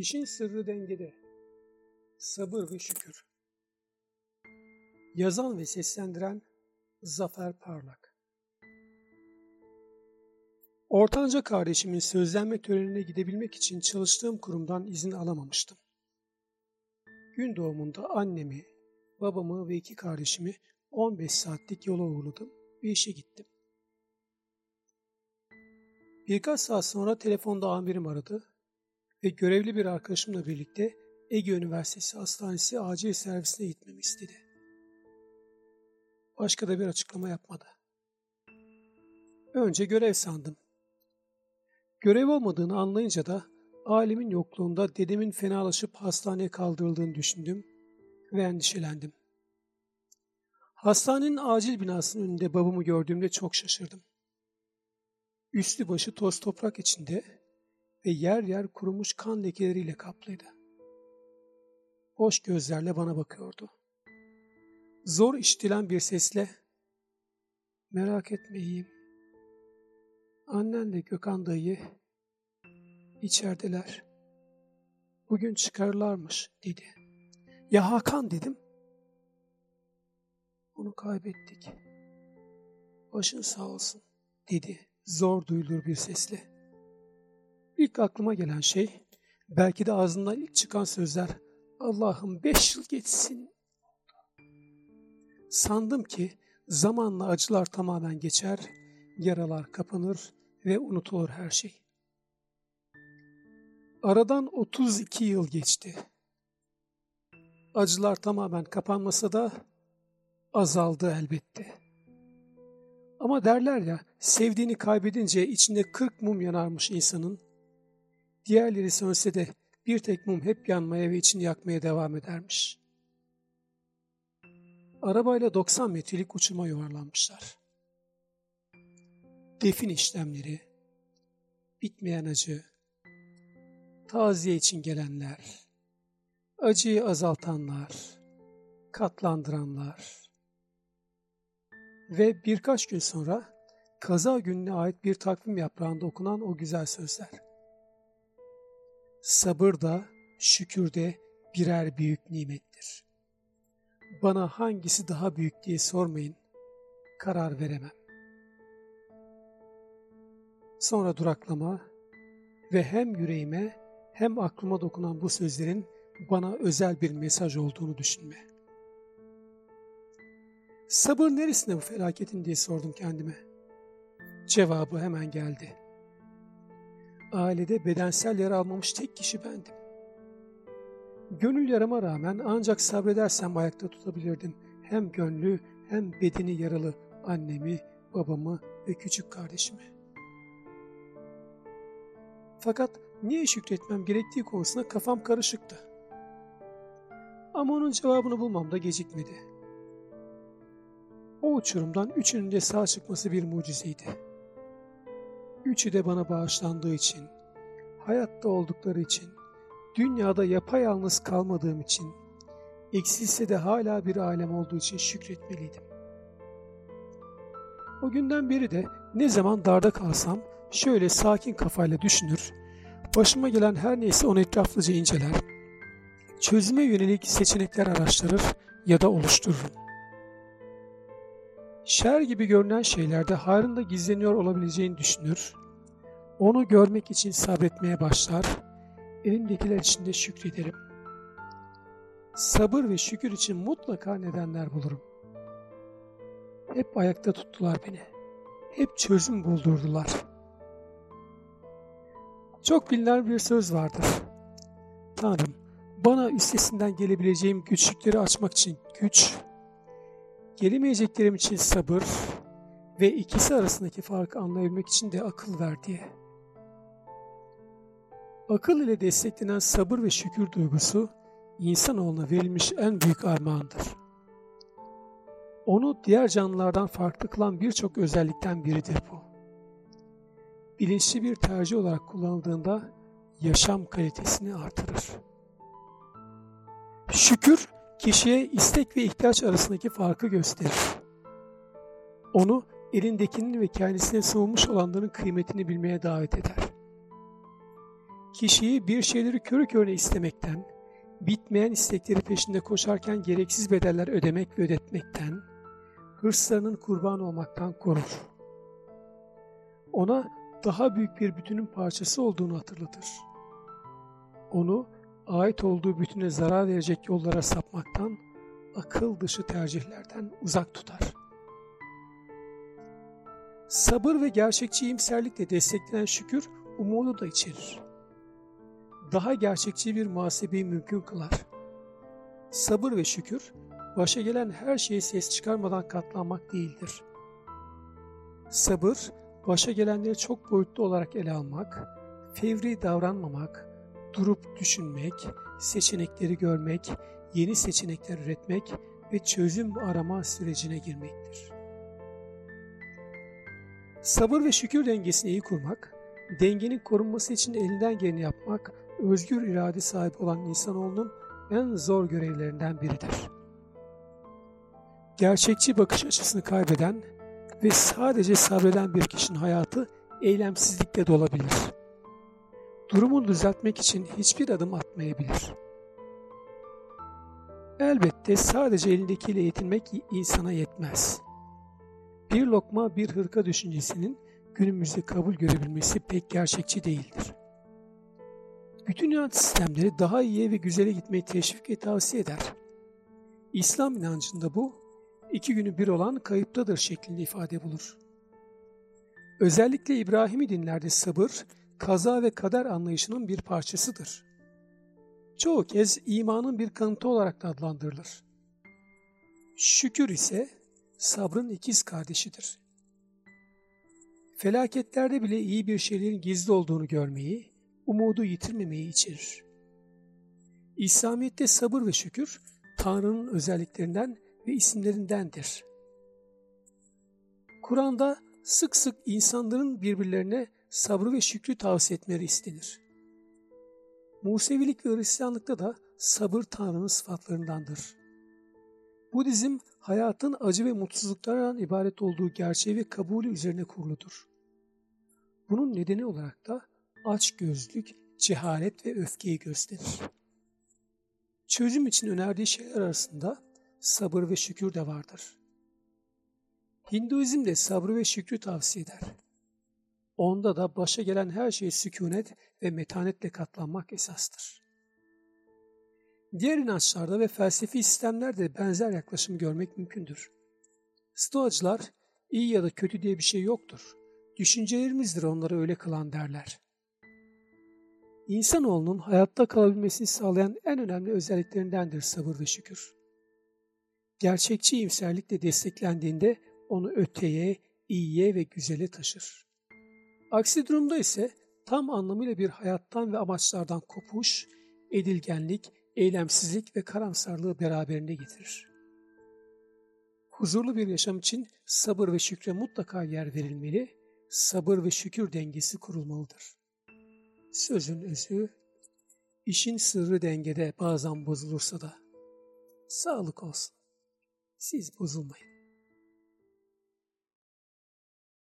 İşin sırrı dengede. Sabır ve şükür. Yazan ve seslendiren Zafer Parlak. Ortanca kardeşimin sözlenme törenine gidebilmek için çalıştığım kurumdan izin alamamıştım. Gün doğumunda annemi, babamı ve iki kardeşimi 15 saatlik yola uğurladım ve işe gittim. Birkaç saat sonra telefonda amirim aradı ve görevli bir arkadaşımla birlikte Ege Üniversitesi Hastanesi acil servisine gitmemi istedi. Başka da bir açıklama yapmadı. Önce görev sandım. Görev olmadığını anlayınca da ailemin yokluğunda dedemin fenalaşıp hastaneye kaldırıldığını düşündüm ve endişelendim. Hastanenin acil binasının önünde babamı gördüğümde çok şaşırdım. Üstü başı toz toprak içinde ve yer yer kurumuş kan lekeleriyle kaplıydı. Boş gözlerle bana bakıyordu. Zor işitilen bir sesle ''Merak etme iyiyim. Annen de Gökhan dayı içerideler. Bugün çıkarlarmış.'' dedi. ''Ya Hakan?'' dedim. ''Onu kaybettik. Başın sağ olsun.'' dedi zor duyulur bir sesle. İlk aklıma gelen şey, belki de ağzından ilk çıkan sözler, Allah'ım beş yıl geçsin. Sandım ki zamanla acılar tamamen geçer, yaralar kapanır ve unutulur her şey. Aradan 32 yıl geçti. Acılar tamamen kapanmasa da azaldı elbette. Ama derler ya, sevdiğini kaybedince içinde kırk mum yanarmış insanın. Diğerleri sönse de bir tek mum hep yanmaya ve içini yakmaya devam edermiş. Arabayla 90 metrelik uçurma yuvarlanmışlar. Defin işlemleri, bitmeyen acı, taziye için gelenler, acıyı azaltanlar, katlandıranlar, ve birkaç gün sonra kaza gününe ait bir takvim yaprağında okunan o güzel sözler. Sabır da, şükür de birer büyük nimettir. Bana hangisi daha büyük diye sormayın, karar veremem. Sonra duraklama ve hem yüreğime hem aklıma dokunan bu sözlerin bana özel bir mesaj olduğunu düşünme. Sabır neresinde bu felaketin diye sordum kendime. Cevabı hemen geldi. Ailede bedensel yara almamış tek kişi bendim. Gönül yarama rağmen ancak sabredersem ayakta tutabilirdim. Hem gönlü hem bedeni yaralı annemi, babamı ve küçük kardeşimi. Fakat niye şükretmem gerektiği konusunda kafam karışıktı. Ama onun cevabını bulmamda gecikmedi. O uçurumdan üçünün de sağ çıkması bir mucizeydi. Üçü de bana bağışlandığı için, hayatta oldukları için, dünyada yapayalnız kalmadığım için, eksilse de hala bir alem olduğu için şükretmeliydim. O günden beri de ne zaman darda kalsam şöyle sakin kafayla düşünür, başıma gelen her neyse onu etraflıca inceler, çözüme yönelik seçenekler araştırır ya da oluştururum. Şer gibi görünen şeylerde hayrın da gizleniyor olabileceğini düşünür. Onu görmek için sabretmeye başlar. Elimdekiler için de şükrederim. Sabır ve şükür için mutlaka nedenler bulurum. Hep ayakta tuttular beni. Hep çözüm buldurdular. Çok bilinen bir söz vardır. Tanrım, bana üstesinden gelebileceğim güçlükleri açmak için güç, gelemeyeceklerim için sabır ve ikisi arasındaki farkı anlayabilmek için de akıl ver diye. Akıl ile desteklenen sabır ve şükür duygusu insanoğluna verilmiş en büyük armağandır. Onu diğer canlılardan farklı kılan birçok özellikten biridir bu. Bilinçli bir tercih olarak kullanıldığında yaşam kalitesini artırır. Şükür, kişiye istek ve ihtiyaç arasındaki farkı gösterir. Onu elindekinin ve kendisine sunulmuş olanların kıymetini bilmeye davet eder. kişiyi bir şeyleri körü körüne istemekten, bitmeyen istekleri peşinde koşarken gereksiz bedeller ödemek ve ödetmekten, hırslarının kurbanı olmaktan korur. Ona daha büyük bir bütünün parçası olduğunu hatırlatır. Onu ait olduğu bütüne zarar verecek yollara sapmaktan, akıl dışı tercihlerden uzak tutar. Sabır ve gerçekçi iyimserlikle desteklenen şükür umudu da içerir. Daha gerçekçi bir muhasebeyi mümkün kılar. Sabır ve şükür, başa gelen her şeye ses çıkarmadan katlanmak değildir. Sabır, başa gelenleri çok boyutlu olarak ele almak, fevri davranmamak, durup düşünmek, seçenekleri görmek, yeni seçenekler üretmek ve çözüm arama sürecine girmektir. Sabır ve şükür dengesini iyi kurmak, dengenin korunması için elinden geleni yapmak, özgür irade sahibi olan insanoğlunun en zor görevlerinden biridir. Gerçekçi bakış açısını kaybeden ve sadece sabreden bir kişinin hayatı eylemsizlikle dolabilir. Durumunu düzeltmek için hiçbir adım atmayabilir. Elbette sadece elindekiyle yetinmek insana yetmez. Bir lokma bir hırka düşüncesinin günümüzde kabul görebilmesi pek gerçekçi değildir. Bütün inanç sistemleri daha iyiye ve güzele gitmeyi teşvik ve tavsiye eder. İslam inancında bu, iki günü bir olan kayıptadır şeklinde ifade bulur. Özellikle İbrahimi dinlerde sabır, kaza ve kader anlayışının bir parçasıdır. Çoğu kez imanın bir kanıtı olarak da adlandırılır. Şükür ise sabrın ikiz kardeşidir. Felaketlerde bile iyi bir şeylerin gizli olduğunu görmeyi, umudu yitirmemeyi içerir. İslamiyet'te sabır ve şükür Tanrı'nın özelliklerinden ve isimlerindendir. Kur'an'da sık sık insanların birbirlerine sabrı ve şükrü tavsiye etmeleri istenir. Musevilik ve Hristiyanlıkta da sabır Tanrı'nın sıfatlarındandır. Budizm, hayatın acı ve mutsuzluklardan ibaret olduğu gerçeği ve kabulü üzerine kuruludur. Bunun nedeni olarak da aç gözlük, cehalet ve öfkeyi gösterir. Çözüm için önerdiği şeyler arasında sabır ve şükür de vardır. Hinduizm de sabrı ve şükrü tavsiye eder. Onda da başa gelen her şeye sükunet ve metanetle katlanmak esastır. Diğer inançlarda ve felsefi sistemlerde benzer yaklaşım görmek mümkündür. Stoacılar, iyi ya da kötü diye bir şey yoktur. Düşüncelerimizdir onları öyle kılan derler. İnsanoğlunun hayatta kalabilmesini sağlayan en önemli özelliklerindendir sabır ve şükür. Gerçekçi iyimserlikle desteklendiğinde onu öteye, iyiye ve güzele taşır. Aksi durumda ise tam anlamıyla bir hayattan ve amaçlardan kopuş, edilgenlik, eylemsizlik ve karamsarlığı beraberinde getirir. Huzurlu bir yaşam için sabır ve şükre mutlaka yer verilmeli, sabır ve şükür dengesi kurulmalıdır. Sözün özü, işin sırrı dengede bazen bozulursa da sağlık olsun. Siz bozulmayın.